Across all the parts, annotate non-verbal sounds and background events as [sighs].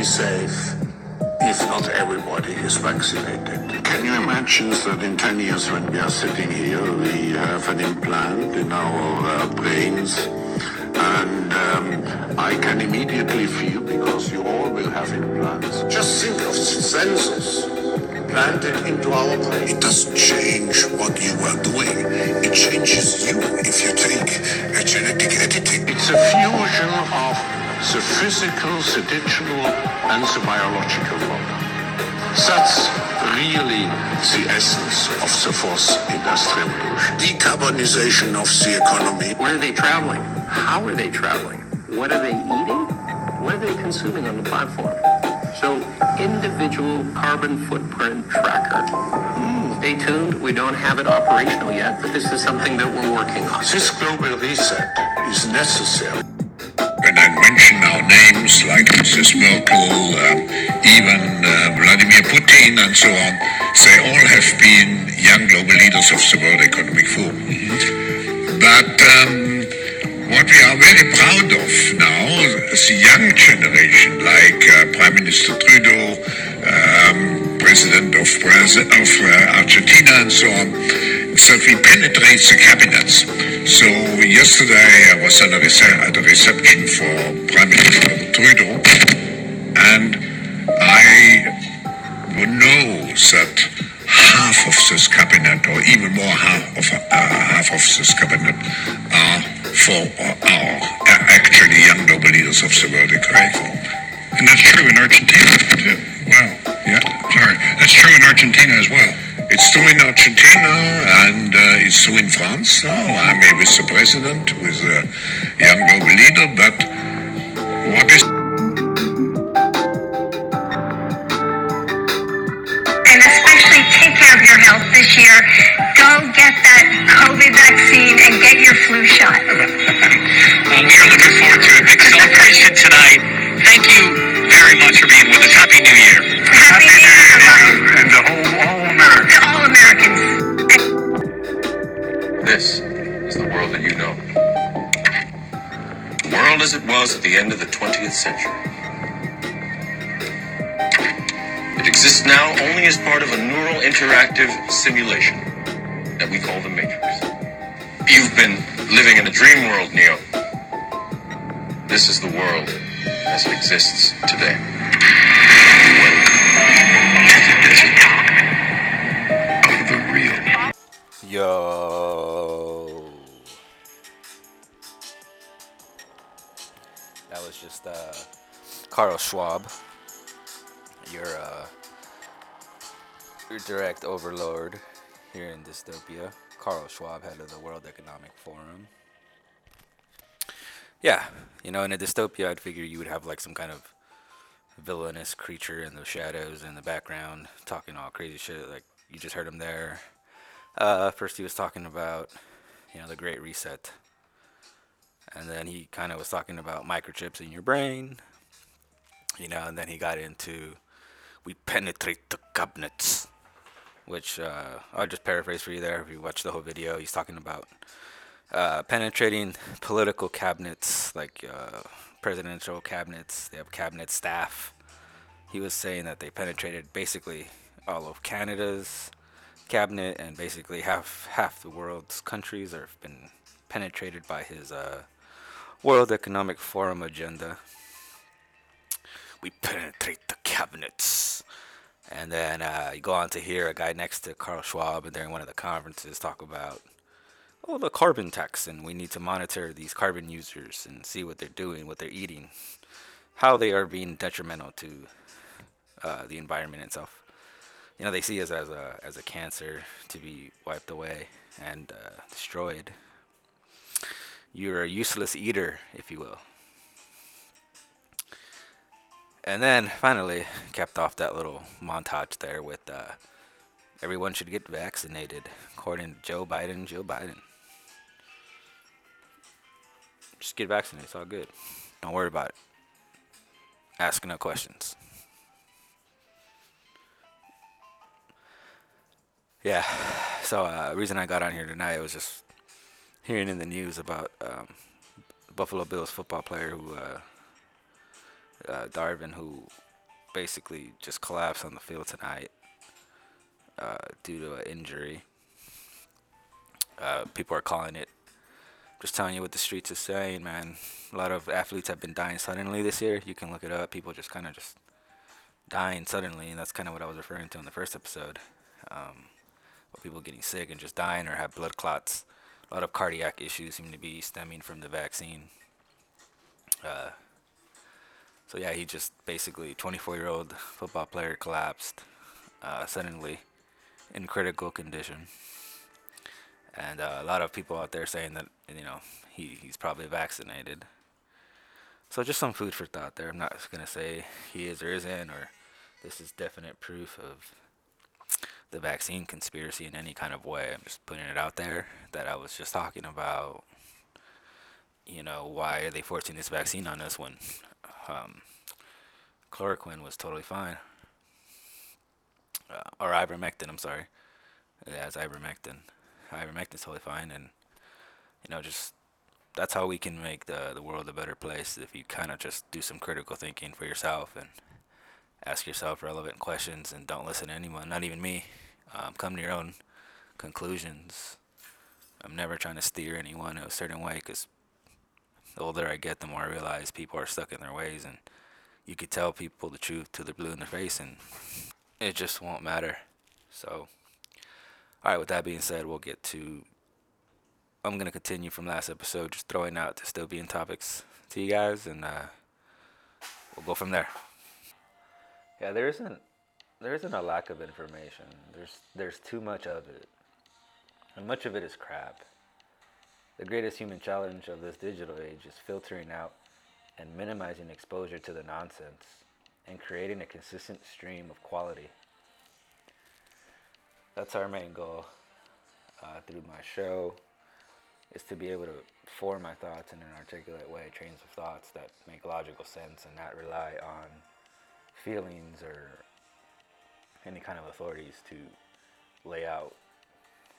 Be safe if not everybody is vaccinated. Can you imagine that in 10 years when we are sitting here, we have an implant in our uh, brains and um, I can immediately feel, because you all will have implants, just think of sensors planted into our brain. It doesn't change what you are doing. It changes you if you take a genetic editing. It's a fusion of the physical, the digital, and the biological world. That's really the essence of the fourth industrial revolution. Decarbonization of the economy. Where are they traveling? How are they traveling? What are they eating? What are they consuming on the platform? So, individual carbon footprint tracker. Hmm, stay tuned. We don't have it operational yet, but this is something that we're working on. This global reset is necessary. Mention our names like Mrs. Merkel, um, even uh, Vladimir Putin, and so on, they all have been young global leaders of the World Economic Forum. But um, what we are very proud of now, is the young generation, like uh, Prime Minister Trudeau, um, President of, Brazil, of uh, Argentina, and so on, that we penetrate the cabinets. So yesterday I was at a, rece- at a reception for Prime Minister Trudeau, and I know that half of this cabinet, or even more half of uh, half of this cabinet, are for uh, actually young global leaders of the world economic. And that's true in Argentina. too. Well, yeah. Sorry, that's true in Argentina as well. It's true in Argentina and uh, it's true in France. now. I mean, with the president, with a young global leader, but what is and especially take care of your health this year. Go get that COVID vaccine and get your flu shot. [laughs] Well, we are looking forward to a big celebration tonight. Thank you very much for being with us. Happy New Year. Happy New Year as it was at the end of the 20th century. It exists now only as part of a neural interactive simulation that we call the Matrix. You've been living in a dream world, Neo. This is the world as it exists today. of the real? Yo. Was just uh, Carl Schwab, your uh, your direct overlord here in dystopia. Carl Schwab, head of the World Economic Forum. Yeah, you know, in a dystopia, I'd figure you would have like some kind of villainous creature in the shadows in the background talking all crazy shit. Like you just heard him there. Uh, first, he was talking about, you know, the Great Reset, and then he kind of was talking about microchips in your brain, you know, and then he got into, we penetrate the cabinets, which uh, I'll just paraphrase for you there. If you watch the whole video, he's talking about uh, penetrating political cabinets, like uh, presidential cabinets. They have cabinet staff. He was saying that they penetrated basically all of Canada's cabinet and basically half half the world's countries have been penetrated by his uh, World Economic Forum agenda. We penetrate the cabinets. And then uh, you go on to hear a guy next to Carl Schwab and during one of the conferences talk about oh the carbon tax and we need to monitor these carbon users and see what they're doing, what they're eating, how they are being detrimental to uh, the environment itself you know they see us as a as a cancer to be wiped away and uh, destroyed. You're a useless eater, if you will. And then finally capped off that little montage there with uh, everyone should get vaccinated, according to Joe Biden. Joe Biden. Just get vaccinated. It's all good. Don't worry about it. Ask no questions. Yeah. So uh, reason I got on here tonight was just hearing in the news about um, Buffalo Bills football player who uh, uh, Darvin, who basically just collapsed on the field tonight uh, due to an injury. Uh, people are calling it. Just telling you what the streets are saying, man. A lot of athletes have been dying suddenly this year. You can look it up. People just kind of just dying suddenly, and that's kind of what I was referring to in the first episode. Um, people getting sick and just dying or have blood clots. A lot of cardiac issues seem to be stemming from the vaccine. Uh, so yeah, he just basically 24 year old football player collapsed uh, suddenly in critical condition. And uh, a lot of people out there saying that you know he, he's probably vaccinated. So just some food for thought there. I'm not gonna say he is or isn't, or this is definite proof of the vaccine conspiracy in any kind of way. I'm just putting it out there that I was just talking about. You know, why are they forcing this vaccine on us when um, chloroquine was totally fine? Uh, or ivermectin, I'm sorry. Yeah, it's ivermectin. Ivermectin's totally fine, and you know, just that's how we can make the the world a better place if you kind of just do some critical thinking for yourself and ask yourself relevant questions and don't listen to anyone, not even me. Um, come to your own conclusions. I'm never trying to steer anyone in a certain way because the older I get, the more I realize people are stuck in their ways, and you could tell people the truth to they're blue in their face, and it just won't matter. So, all right. With that being said, we'll get to. I'm gonna continue from last episode, just throwing out dystopian topics to you guys, and uh, we'll go from there. Yeah, there isn't there isn't a lack of information. There's there's too much of it. And much of it is crap. The greatest human challenge of this digital age is filtering out and minimizing exposure to the nonsense and creating a consistent stream of quality. That's our main goal uh, through my show is to be able to form my thoughts in an articulate way, trains of thoughts that make logical sense and not rely on feelings or any kind of authorities to lay out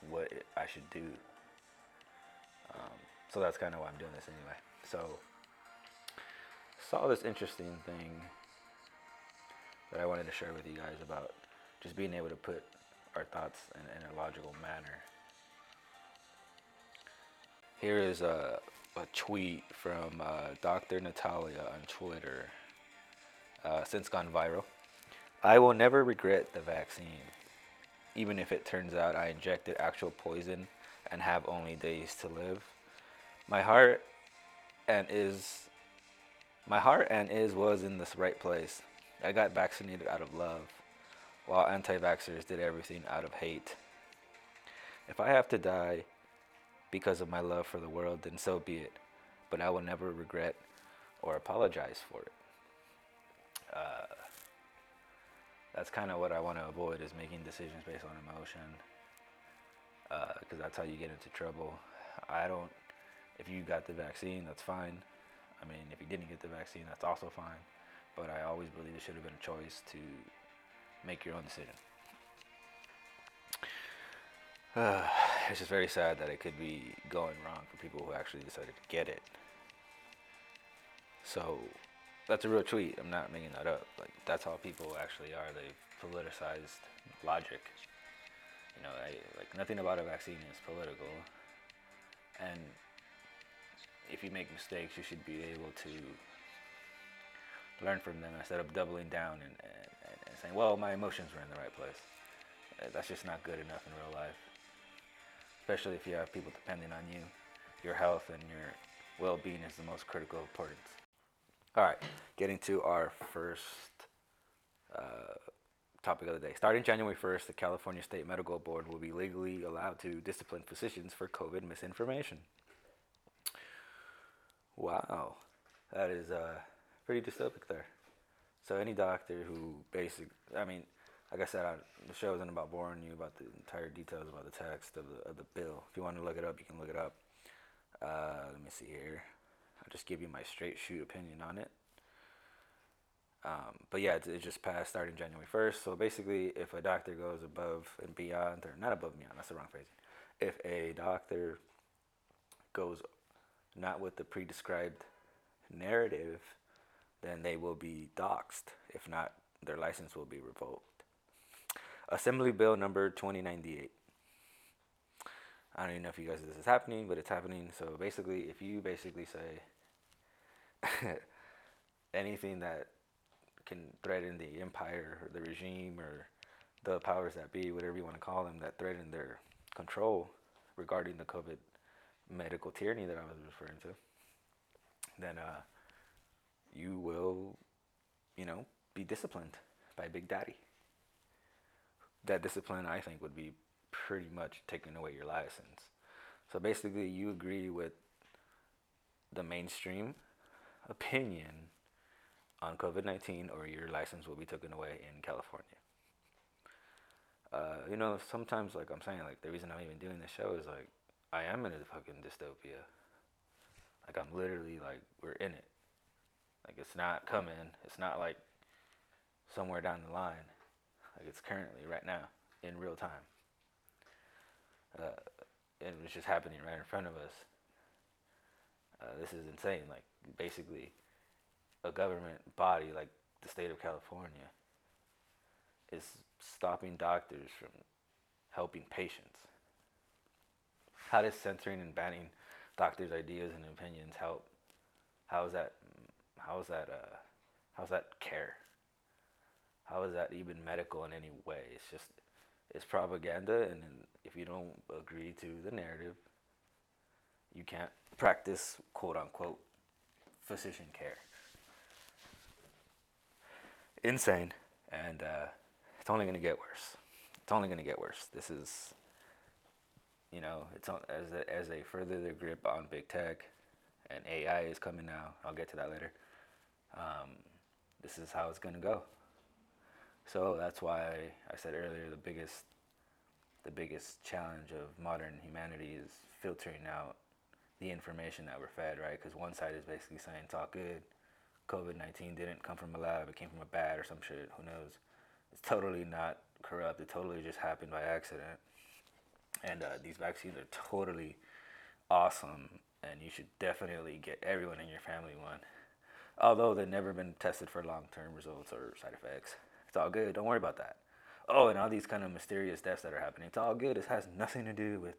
what I should do. Um, so that's kind of why I'm doing this anyway. So saw this interesting thing that I wanted to share with you guys about just being able to put our thoughts in, in a logical manner. Here is a, a tweet from uh, Dr. Natalia on Twitter uh, since gone viral. I will never regret the vaccine, even if it turns out I injected actual poison and have only days to live. My heart and is my heart and is was in this right place. I got vaccinated out of love, while anti-vaxxers did everything out of hate. If I have to die because of my love for the world, then so be it. But I will never regret or apologize for it. Uh, that's kind of what I want to avoid is making decisions based on emotion, because uh, that's how you get into trouble. I don't. If you got the vaccine, that's fine. I mean, if you didn't get the vaccine, that's also fine. But I always believe it should have been a choice to make your own decision. Uh, [sighs] it's just very sad that it could be going wrong for people who actually decided to get it. So that's a real tweet. I'm not making that up. Like that's how people actually are. They've politicized logic. You know, I, like nothing about a vaccine is political. And if you make mistakes, you should be able to learn from them instead of doubling down and, and, and saying, "Well, my emotions were in the right place." Uh, that's just not good enough in real life. Especially if you have people depending on you. Your health and your well-being is the most critical importance. All right, getting to our first uh, topic of the day. Starting January 1st, the California State Medical Board will be legally allowed to discipline physicians for COVID misinformation. Wow, that is uh, pretty dystopic there. So any doctor who basic, I mean, like I said, I, the show isn't about boring you about the entire details about the text of the, of the bill. If you want to look it up, you can look it up. Uh, let me see here. Just give you my straight shoot opinion on it. Um, but yeah, it, it, just passed starting January 1st. So basically, if a doctor goes above and beyond, or not above and beyond, that's the wrong phrasing. If a doctor goes not with the pre-described narrative, then they will be doxxed. If not, their license will be revoked. Assembly Bill number 2098. I don't even know if you guys this is happening, but it's happening. So basically, if you basically say [laughs] anything that can threaten the empire or the regime or the powers that be, whatever you want to call them, that threaten their control regarding the COVID medical tyranny that I was referring to, then uh, you will, you know, be disciplined by Big Daddy. That discipline, I think, would be pretty much taking away your license. So basically, you agree with the mainstream opinion on COVID 19, or your license will be taken away in California. Uh, you know, sometimes, like I'm saying, like the reason I'm even doing this show is like I am in a fucking dystopia. Like I'm literally like we're in it. Like it's not coming. It's not like somewhere down the line. Like it's currently right now in real time. Uh, and it's just happening right in front of us. Uh, this is insane. Like basically, a government body like the state of California is stopping doctors from helping patients. How does censoring and banning doctors' ideas and opinions help? How is that? How is that? Uh, how's that care? How is that even medical in any way? It's just it's propaganda, and if you don't agree to the narrative, you can't practice quote unquote physician care. Insane, and uh, it's only going to get worse. It's only going to get worse. This is, you know, it's on, as a, as they further their grip on big tech, and AI is coming now. I'll get to that later. Um, this is how it's going to go. So that's why I said earlier the biggest the biggest challenge of modern humanity is filtering out the information that we're fed, right? Because one side is basically saying it's all good. COVID 19 didn't come from a lab, it came from a bat or some shit, who knows? It's totally not corrupt, it totally just happened by accident. And uh, these vaccines are totally awesome, and you should definitely get everyone in your family one. Although they've never been tested for long term results or side effects. It's all good, don't worry about that. Oh, and all these kind of mysterious deaths that are happening. It's all good. It has nothing to do with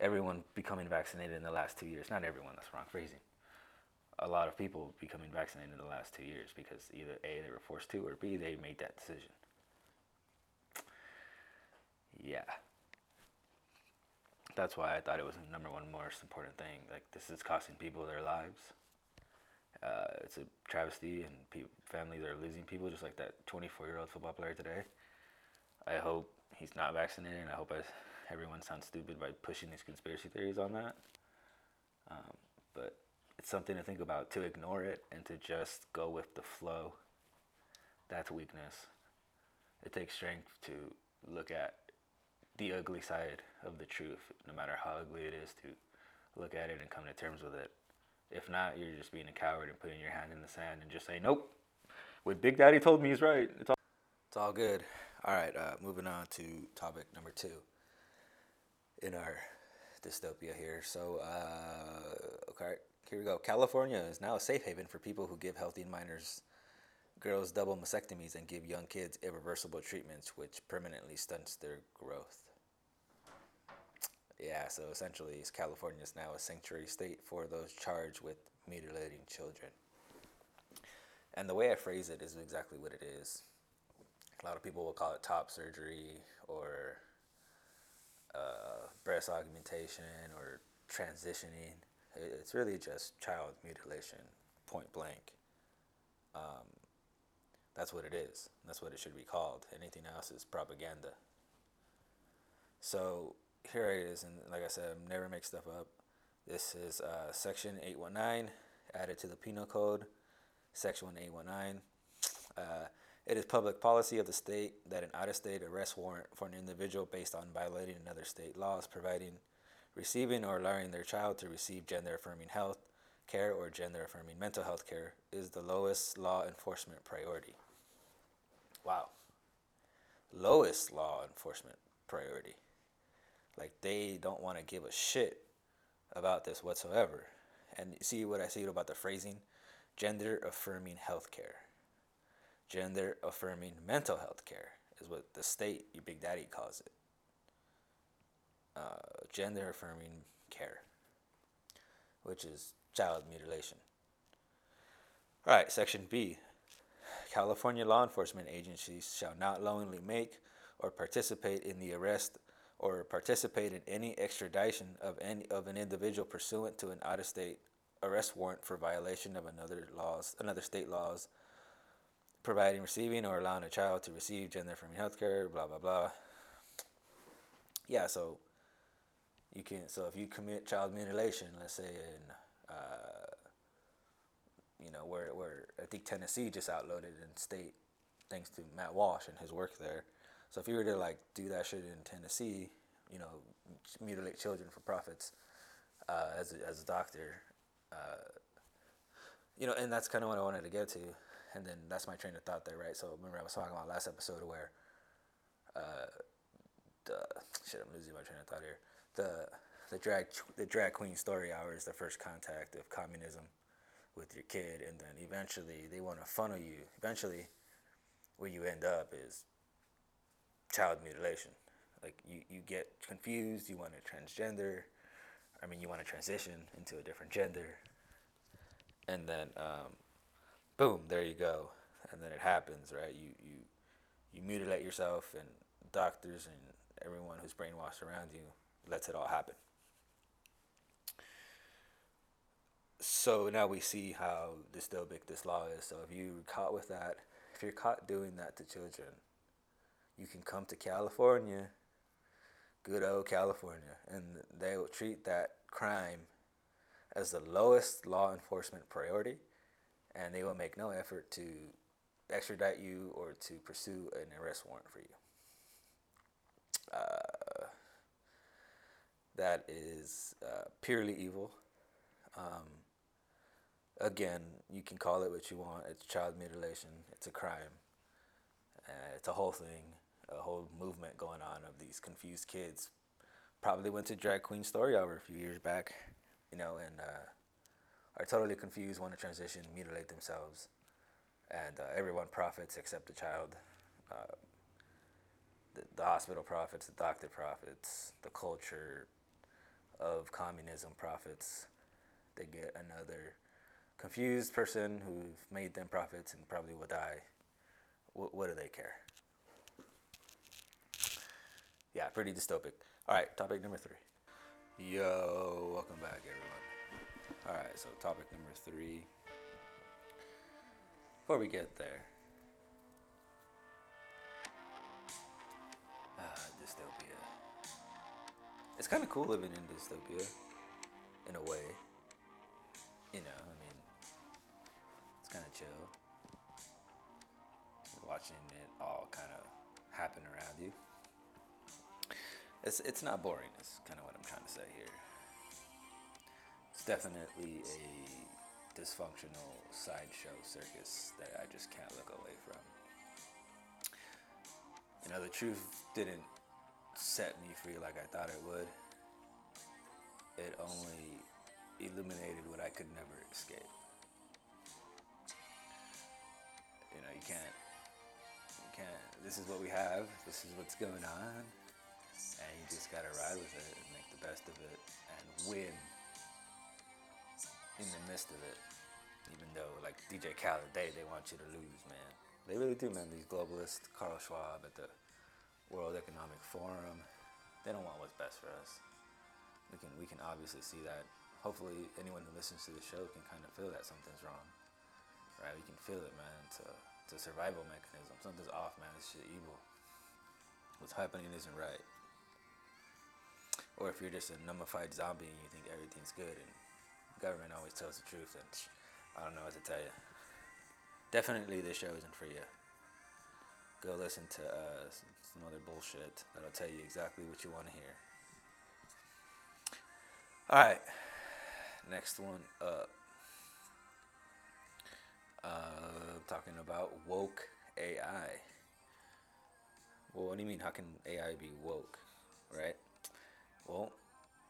everyone becoming vaccinated in the last two years. Not everyone, that's wrong phrasing a lot of people becoming vaccinated in the last two years because either A, they were forced to, or B, they made that decision. Yeah. That's why I thought it was the number one most important thing. Like, this is costing people their lives. Uh, it's a travesty, and pe- families are losing people, just like that 24 year old football player today. I hope he's not vaccinated, and I hope I, everyone sounds stupid by pushing these conspiracy theories on that. Um, but it's something to think about. To ignore it and to just go with the flow, that's weakness. It takes strength to look at the ugly side of the truth, no matter how ugly it is, to look at it and come to terms with it. If not, you're just being a coward and putting your hand in the sand and just saying, nope, what Big Daddy told me is right. It's all, it's all good. All right, uh, moving on to topic number two in our dystopia here. So, uh, okay, here we go. California is now a safe haven for people who give healthy minors girls double mastectomies and give young kids irreversible treatments which permanently stunts their growth. Yeah, so essentially, California is now a sanctuary state for those charged with mutilating children. And the way I phrase it is exactly what it is. A lot of people will call it top surgery or uh, breast augmentation or transitioning. It's really just child mutilation, point blank. Um, that's what it is. That's what it should be called. Anything else is propaganda. So here it is, and like I said, I never make stuff up. This is uh, Section 819, added to the Penal Code, Section 819. Uh, it is public policy of the state that an out of state arrest warrant for an individual based on violating another state laws providing receiving or allowing their child to receive gender affirming health care or gender affirming mental health care is the lowest law enforcement priority. Wow. Lowest law enforcement priority. Like they don't want to give a shit about this whatsoever. And see what I see about the phrasing? gender affirming healthcare. Gender affirming mental health care is what the state, your Big Daddy, calls it. Uh, gender affirming care, which is child mutilation. All right, section B. California law enforcement agencies shall not knowingly make or participate in the arrest or participate in any extradition of any of an individual pursuant to an out-of-state arrest warrant for violation of another laws, another state laws, providing, receiving, or allowing a child to receive gender affirming health care, blah blah blah. Yeah, so you can so if you commit child mutilation, let's say in uh, you know where where I think Tennessee just outlawed it in state, thanks to Matt Walsh and his work there. So if you were to like do that shit in Tennessee, you know, mutilate children for profits, uh, as a, as a doctor, uh, you know, and that's kind of what I wanted to get to, and then that's my train of thought there, right? So remember I was talking about last episode where, uh, the shit, I'm losing my train of thought here. The the drag the drag queen story hour is the first contact of communism with your kid, and then eventually they want to funnel you. Eventually, where you end up is child mutilation. Like you, you get confused, you want to transgender, I mean, you want to transition into a different gender, and then um, boom, there you go, and then it happens, right? You you you mutilate yourself, and doctors and everyone who's brainwashed around you lets it all happen. So now we see how dystopic this law is. So if you're caught with that, if you're caught doing that to children, you can come to California, good old California, and they will treat that crime as the lowest law enforcement priority, and they will make no effort to extradite you or to pursue an arrest warrant for you. Uh, that is uh, purely evil. Um, again, you can call it what you want. It's child mutilation. It's a crime. Uh, it's a whole thing, a whole movement going on of these confused kids. Probably went to drag queen story hour a few years back, you know, and uh, are totally confused, want to transition, mutilate themselves, and uh, everyone profits except the child. Uh, the, the hospital profits, the doctor profits, the culture of communism profits. They get another confused person who've made them profits and probably will die. What, what do they care? Yeah, pretty dystopic. All right, topic number three. Yo, welcome back, everyone. All right, so topic number three. Before we get there, ah, dystopia. It's kind of cool living in dystopia, in a way. You know, I mean, it's kind of chill. Watching it all kind of happen around you. It's it's not boring. Is kind of what I'm trying to say here. Definitely a dysfunctional sideshow circus that I just can't look away from. You know, the truth didn't set me free like I thought it would. It only illuminated what I could never escape. You know, you can't, you can't, this is what we have, this is what's going on, and you just gotta ride with it and make the best of it and win in the midst of it. Even though, like DJ Khaled, they, they want you to lose, man. They really do, man. These globalists, Carl Schwab at the World Economic Forum, they don't want what's best for us. We can we can obviously see that. Hopefully, anyone who listens to the show can kind of feel that something's wrong, right? We can feel it, man. It's a, it's a survival mechanism. Something's off, man. This shit evil. What's happening isn't right. Or if you're just a mummified zombie and you think everything's good and government always tells the truth, and I don't know what to tell you. Definitely, this show isn't for you. Go listen to uh, some, other bullshit that'll tell you exactly what you want to hear. All right, next one up. Uh, talking about woke AI. Well, what do you mean? How can AI be woke, right? Well,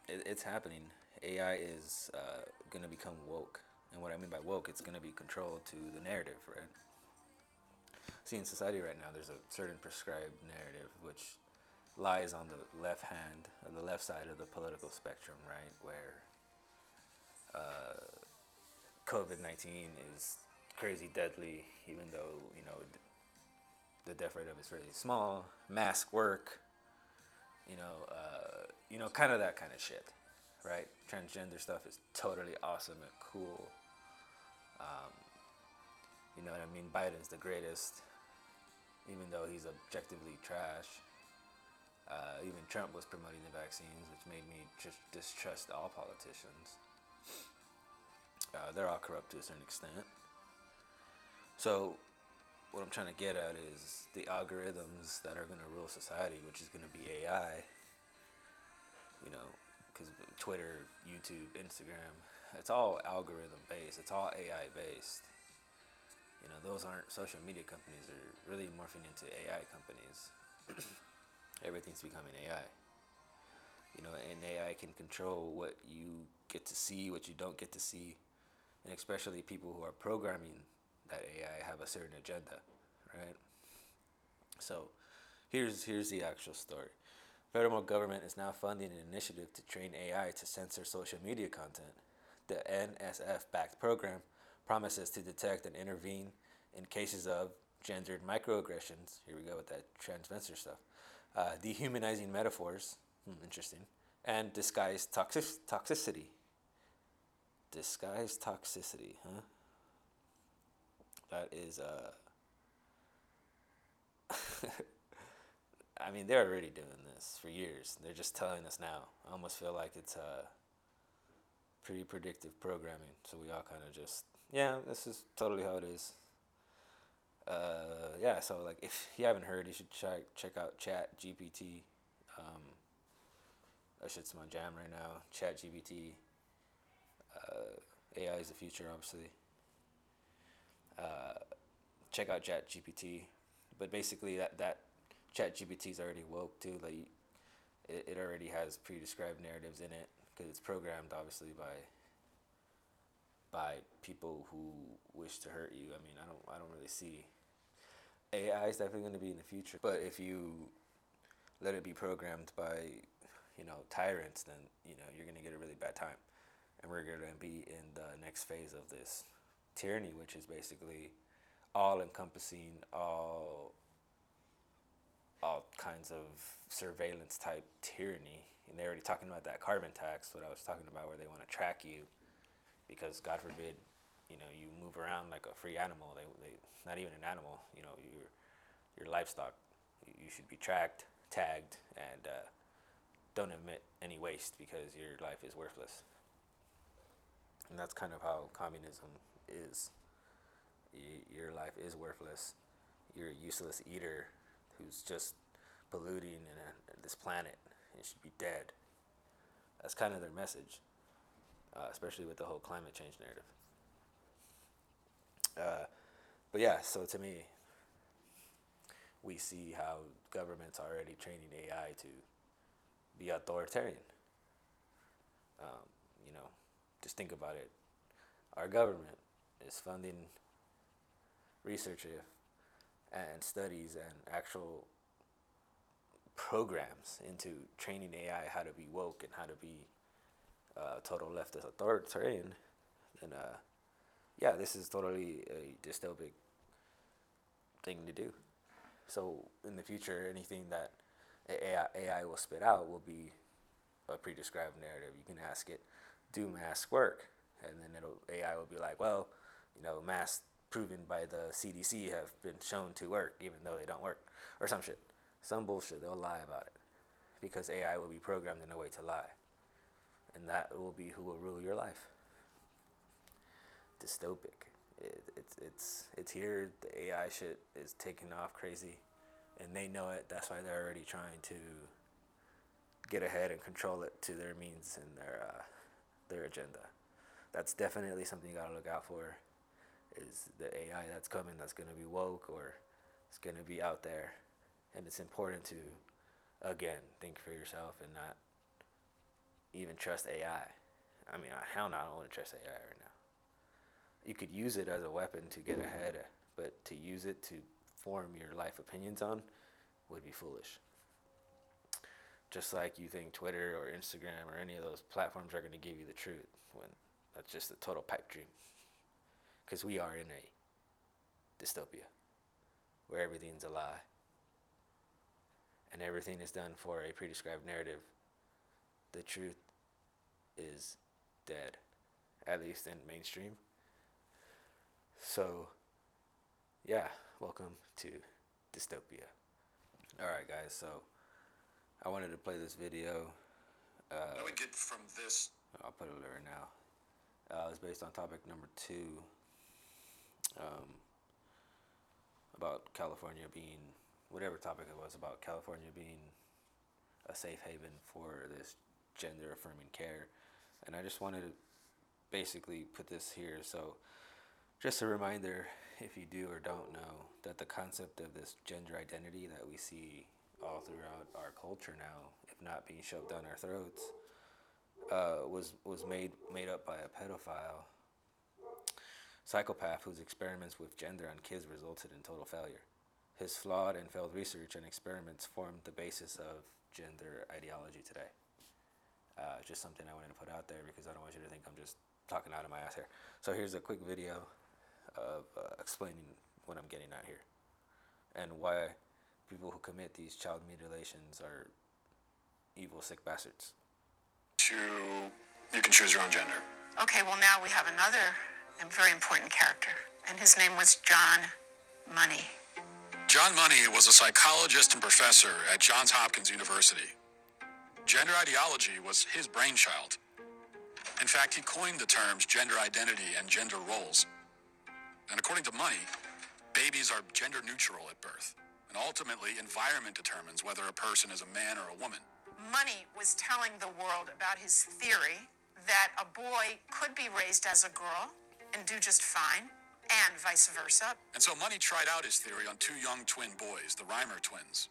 it, it's happening. AI is uh, going to become woke And what I mean by woke, it's going to be controlled to the narrative, right? See, in society right now, there's a certain prescribed narrative which lies on the left hand, on the left side of the political spectrum, right? Where uh, COVID 19 is crazy deadly, even though, you know, the death rate of it's really small. Mask work, you know, uh, you know, kind of that kind of shit, right? Transgender stuff is totally awesome and cool. Um, you know what I mean? Biden's the greatest, even though he's objectively trash. Uh, even Trump was promoting the vaccines, which made me just distrust all politicians. Uh, they're all corrupt to a certain extent. So, what I'm trying to get at is the algorithms that are going to rule society, which is going to be AI. You know, because Twitter, YouTube, Instagram, it's all algorithm based. It's all AI based. You know, those aren't social media companies. They're really morphing into AI companies. [clears throat] everything's becoming AI. You know, and AI can control what you get to see, what you don't get to see, and especially people who are programming that AI have a certain agenda, right? So, here's here's the actual story. Federal government is now funding an initiative to train AI to censor social media content. The NSF-backed program promises to detect and intervene in cases of gendered microaggressions. Here we go with that transvensor stuff uh, dehumanizing metaphors, hmm, interesting, and disguised toxic- toxicity. Disguised toxicity, huh? That is, uh, [laughs] I mean, they're already doing this for years. They're just telling us now. I almost feel like it's uh, pretty predictive programming. So we all kind of just, yeah, this is totally how it is uh, yeah, so like if you haven't heard, you should check check out Chat GPT. Um, that shit's my jam right now. Chat GPT. Uh, AI is the future, obviously. Uh, check out Chat GPT, but basically that that Chat GPT is already woke too. Like it, it already has pre-described narratives in it because it's programmed obviously by by people who wish to hurt you. I mean, I don't I don't really see AI is definitely going to be in the future. But if you let it be programmed by, you know, tyrants, then you know you're going to get a really bad time, and we're going to be in the next phase of this tyranny, which is basically all encompassing, all all kinds of surveillance type tyranny. And they're already talking about that carbon tax, what I was talking about, where they want to track you because, God forbid, you know, you move around like a free animal. They, they not even an animal. You know, your your livestock. You should be tracked, tagged, and uh, don't emit any waste because your life is worthless. And that's kind of how communism is. your life is worthless. You're a useless eater who's just polluting this planet and should be dead. That's kind of their message, uh, especially with the whole climate change narrative. Uh, but yeah, so to me, we see how government's are already training AI to be authoritarian. Um, you know, just think about it. Our government is funding research and studies and actual programs into training AI how to be woke and how to be uh, total leftist authoritarian, then uh, yeah, this is totally a dystopic thing to do. So in the future, anything that AI, AI will spit out will be a pre-described narrative. You can ask it, do mask work? And then it'll, AI will be like, well, you know, masks proven by the CDC have been shown to work, even though they don't work, or some shit. Some bullshit. They'll lie about it because AI will be programmed in a way to lie. And that will be who will rule your life dystopic. It, it's it's it's here. The AI shit is taking off crazy, and they know it. That's why they're already trying to get ahead and control it to their means and their uh, their agenda. That's definitely something you gotta look out for. Is the AI that's coming that's gonna be woke or it's gonna be out there, and it's important to again think for yourself and not even trust AI. I mean, hell no, I don't want to trust AI right now you could use it as a weapon to get ahead, but to use it to form your life opinions on would be foolish. Just like you think Twitter or Instagram or any of those platforms are going to give you the truth when that's just a total pipe dream. Because we are in a dystopia where everything's a lie and everything is done for a pre-described narrative. The truth is dead, at least in mainstream. So, yeah, welcome to dystopia. All right, guys. So, I wanted to play this video. Uh, we get from this. I'll put it right now. Uh, it's based on topic number two um, about California being, whatever topic it was, about California being a safe haven for this gender affirming care. And I just wanted to basically put this here. So, just a reminder if you do or don't know that the concept of this gender identity that we see all throughout our culture now, if not being shoved down our throats, uh, was was made made up by a pedophile psychopath whose experiments with gender on kids resulted in total failure. His flawed and failed research and experiments formed the basis of gender ideology today. Uh, just something I wanted to put out there because I don't want you to think I'm just talking out of my ass here. So here's a quick video of uh, explaining what I'm getting at here and why people who commit these child mutilations are evil, sick bastards. To you can choose your own gender. Okay, well, now we have another very important character, and his name was John Money. John Money was a psychologist and professor at Johns Hopkins University. Gender ideology was his brainchild. In fact, he coined the terms gender identity and gender roles. And according to Money, babies are gender neutral at birth. And ultimately, environment determines whether a person is a man or a woman. Money was telling the world about his theory that a boy could be raised as a girl and do just fine, and vice versa. And so Money tried out his theory on two young twin boys, the Reimer twins.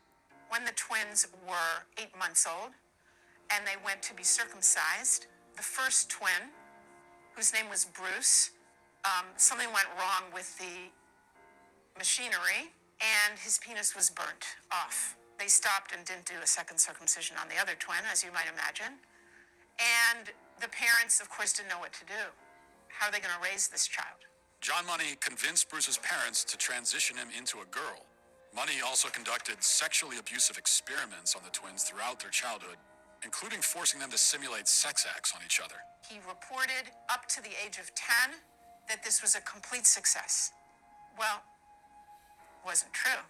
When the twins were eight months old and they went to be circumcised, the first twin, whose name was Bruce, um, something went wrong with the machinery and his penis was burnt off. They stopped and didn't do a second circumcision on the other twin, as you might imagine. And the parents, of course, didn't know what to do. How are they going to raise this child? John Money convinced Bruce's parents to transition him into a girl. Money also conducted sexually abusive experiments on the twins throughout their childhood, including forcing them to simulate sex acts on each other. He reported up to the age of 10 that this was a complete success. Well, wasn't true.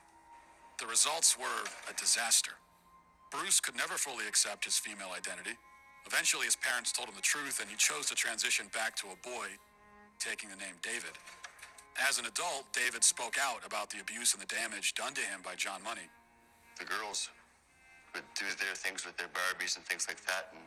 The results were a disaster. Bruce could never fully accept his female identity. Eventually, his parents told him the truth, and he chose to transition back to a boy, taking the name David. As an adult, David spoke out about the abuse and the damage done to him by John Money. The girls would do their things with their Barbies and things like that, and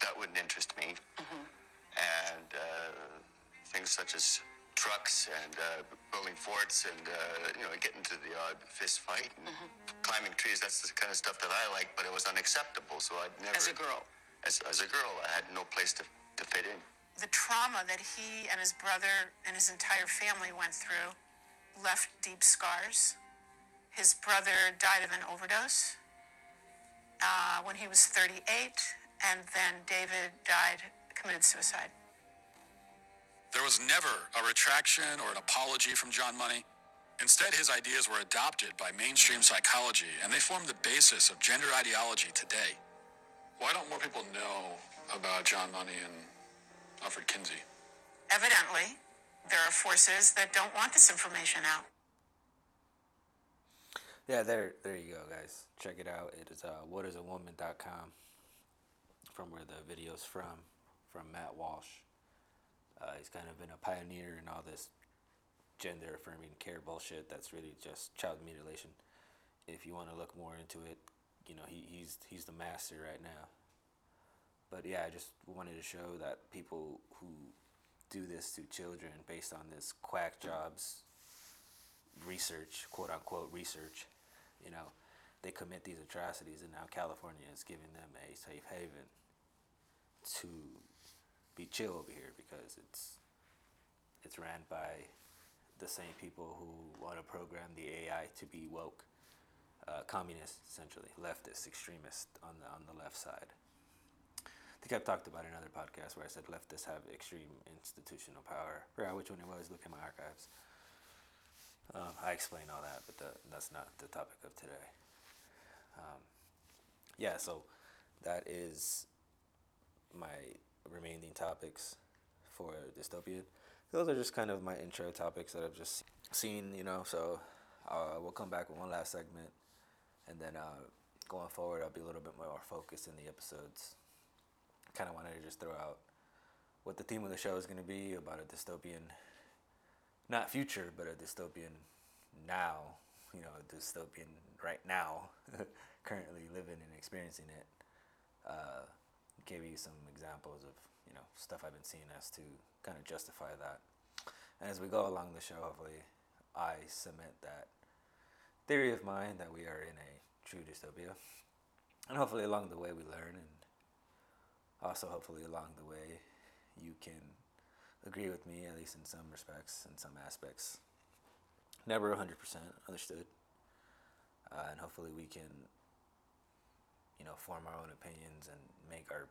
that wouldn't interest me. And uh, things such as trucks and uh, building forts and uh, you know getting to the odd fist fight and climbing trees—that's the kind of stuff that I like. But it was unacceptable, so I'd never. As a girl. As, as a girl, I had no place to, to fit in. The trauma that he and his brother and his entire family went through left deep scars. His brother died of an overdose uh, when he was 38, and then David died, committed suicide. There was never a retraction or an apology from John Money. Instead, his ideas were adopted by mainstream psychology, and they form the basis of gender ideology today. Why don't more people know about John Money and Alfred Kinsey? Evidently, there are forces that don't want this information out. Yeah, there, there you go, guys. Check it out. It is uh, whatisawoman.com from where the video's from, from Matt Walsh. Uh, he's kind of been a pioneer in all this gender affirming care bullshit that's really just child mutilation. If you want to look more into it, you know, he, he's he's the master right now. But yeah, I just wanted to show that people who do this to children based on this quack jobs research, quote unquote research, you know, they commit these atrocities, and now California is giving them a safe haven to be chill over here because it's it's ran by the same people who want to program the AI to be woke, uh, communists essentially, leftists, extremists on the on the left side. I think I've talked about in another podcast where I said leftists have extreme institutional power. I forgot which one it was. Look in my archives. Um, I explain all that, but the, that's not the topic of today. Um, yeah, so that is my remaining topics for dystopian. Those are just kind of my intro topics that I've just seen, you know. So uh, we'll come back with one last segment, and then uh, going forward, I'll be a little bit more focused in the episodes. Kind of wanted to just throw out what the theme of the show is going to be about a dystopian, not future, but a dystopian now. You know, a dystopian right now, [laughs] currently living and experiencing it. Uh, give you some examples of you know stuff I've been seeing as to kind of justify that. And as we go along the show, hopefully, I cement that theory of mine that we are in a true dystopia, and hopefully along the way we learn, and also hopefully along the way you can agree with me at least in some respects, in some aspects. Never 100% understood, uh, and hopefully we can you know, form our own opinions and make our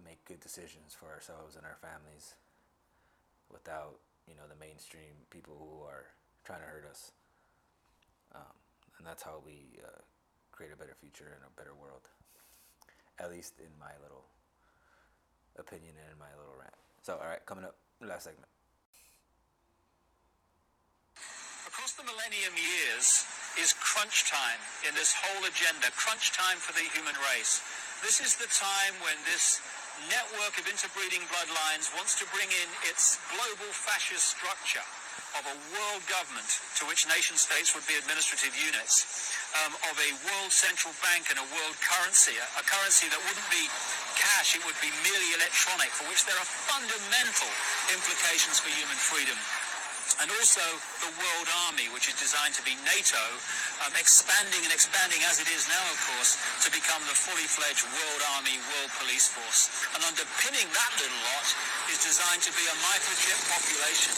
make good decisions for ourselves and our families without you know the mainstream people who are trying to hurt us. Um, and that's how we uh, create a better future and a better world. At least in my little opinion and in my little rant. So, all right, coming up, last segment. Across the millennium years is crunch time in this whole agenda, crunch time for the human race. This is the time when this network of interbreeding bloodlines wants to bring in its global fascist structure of a world government to which nation states would be administrative units, um, of a world central bank and a world currency, a, a currency that wouldn't be cash, it would be merely electronic, for which there are fundamental implications for human freedom and also the World Army, which is designed to be NATO, um, expanding and expanding as it is now, of course, to become the fully fledged World Army, World Police Force. And underpinning that little lot is designed to be a microchip population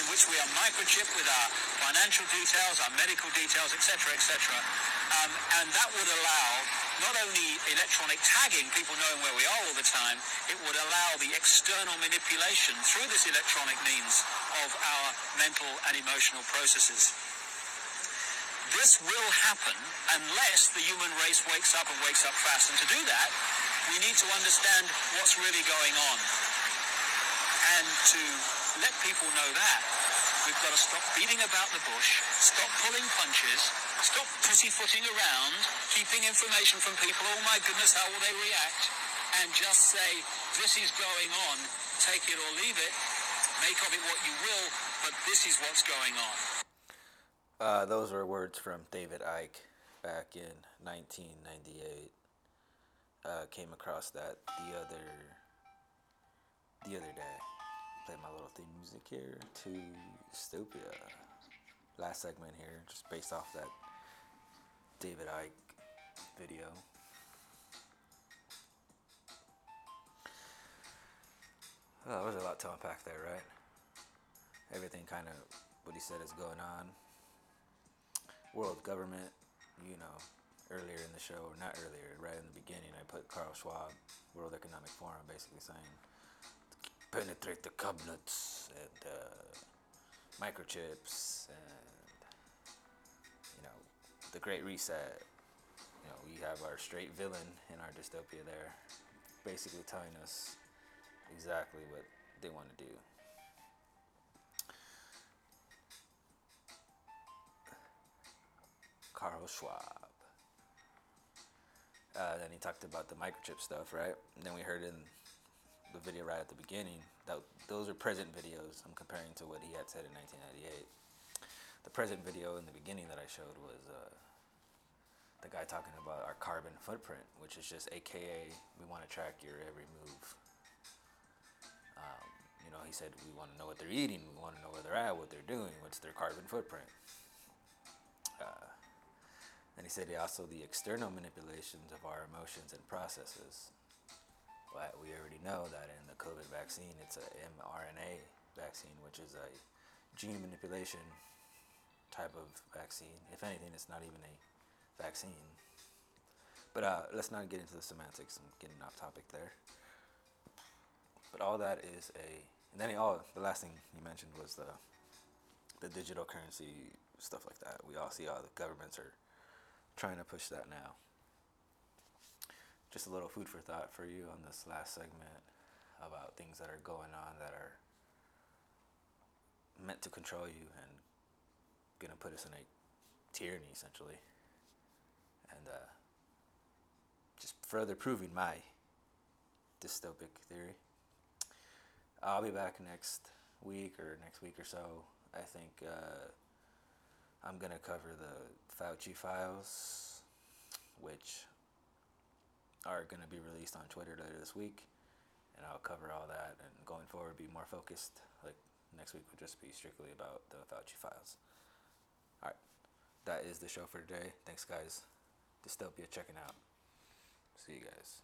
in which we are microchipped with our financial details, our medical details, etc., etc. Um, and that would allow not only electronic tagging, people knowing where we are all the time, it would allow the external manipulation through this electronic means of our mental and emotional processes. This will happen unless the human race wakes up and wakes up fast. And to do that, we need to understand what's really going on. And to let people know that, we've got to stop beating about the bush, stop pulling punches, stop pussyfooting around, keeping information from people, oh my goodness, how will they react? And just say, this is going on, take it or leave it, Make of it what you will, but this is what's going on. Uh, those were words from David Icke back in 1998. Uh, came across that the other the other day. Play my little theme music here to Dystopia. Last segment here, just based off that David Icke video. Oh, there's a lot to unpack there, right? Everything kind of what he said is going on. World government, you know, earlier in the show, not earlier, right in the beginning, I put Carl Schwab, World Economic Forum, basically saying penetrate the cabinets and uh, microchips and you know the Great Reset. You know, we have our straight villain in our dystopia there, basically telling us exactly what they want to do. Carl Schwab. Uh, then he talked about the microchip stuff, right? And then we heard in the video right at the beginning that those are present videos. I'm comparing to what he had said in 1998. The present video in the beginning that I showed was uh, the guy talking about our carbon footprint, which is just AKA we want to track your every move. Um, you know, he said we want to know what they're eating, we want to know where they're at, what they're doing, what's their carbon footprint. Uh, and he said also the external manipulations of our emotions and processes. But we already know that in the COVID vaccine, it's a mRNA vaccine, which is a gene manipulation type of vaccine. If anything, it's not even a vaccine. But uh, let's not get into the semantics. I'm getting off topic there. But all that is a, and then all the last thing you mentioned was the the digital currency stuff like that. We all see how the governments are trying to push that now. Just a little food for thought for you on this last segment about things that are going on that are meant to control you and gonna put us in a tyranny essentially. And uh, just further proving my dystopic theory. I'll be back next week or next week or so. I think uh, I'm to cover the Fauci files, which are going to be released on Twitter later this week. And I'll cover all that and going forward be more focused. Like next week would just be strictly about the Fauci files. All right. That is the show for today. Thanks, guys. Dystopia checking out. See you guys.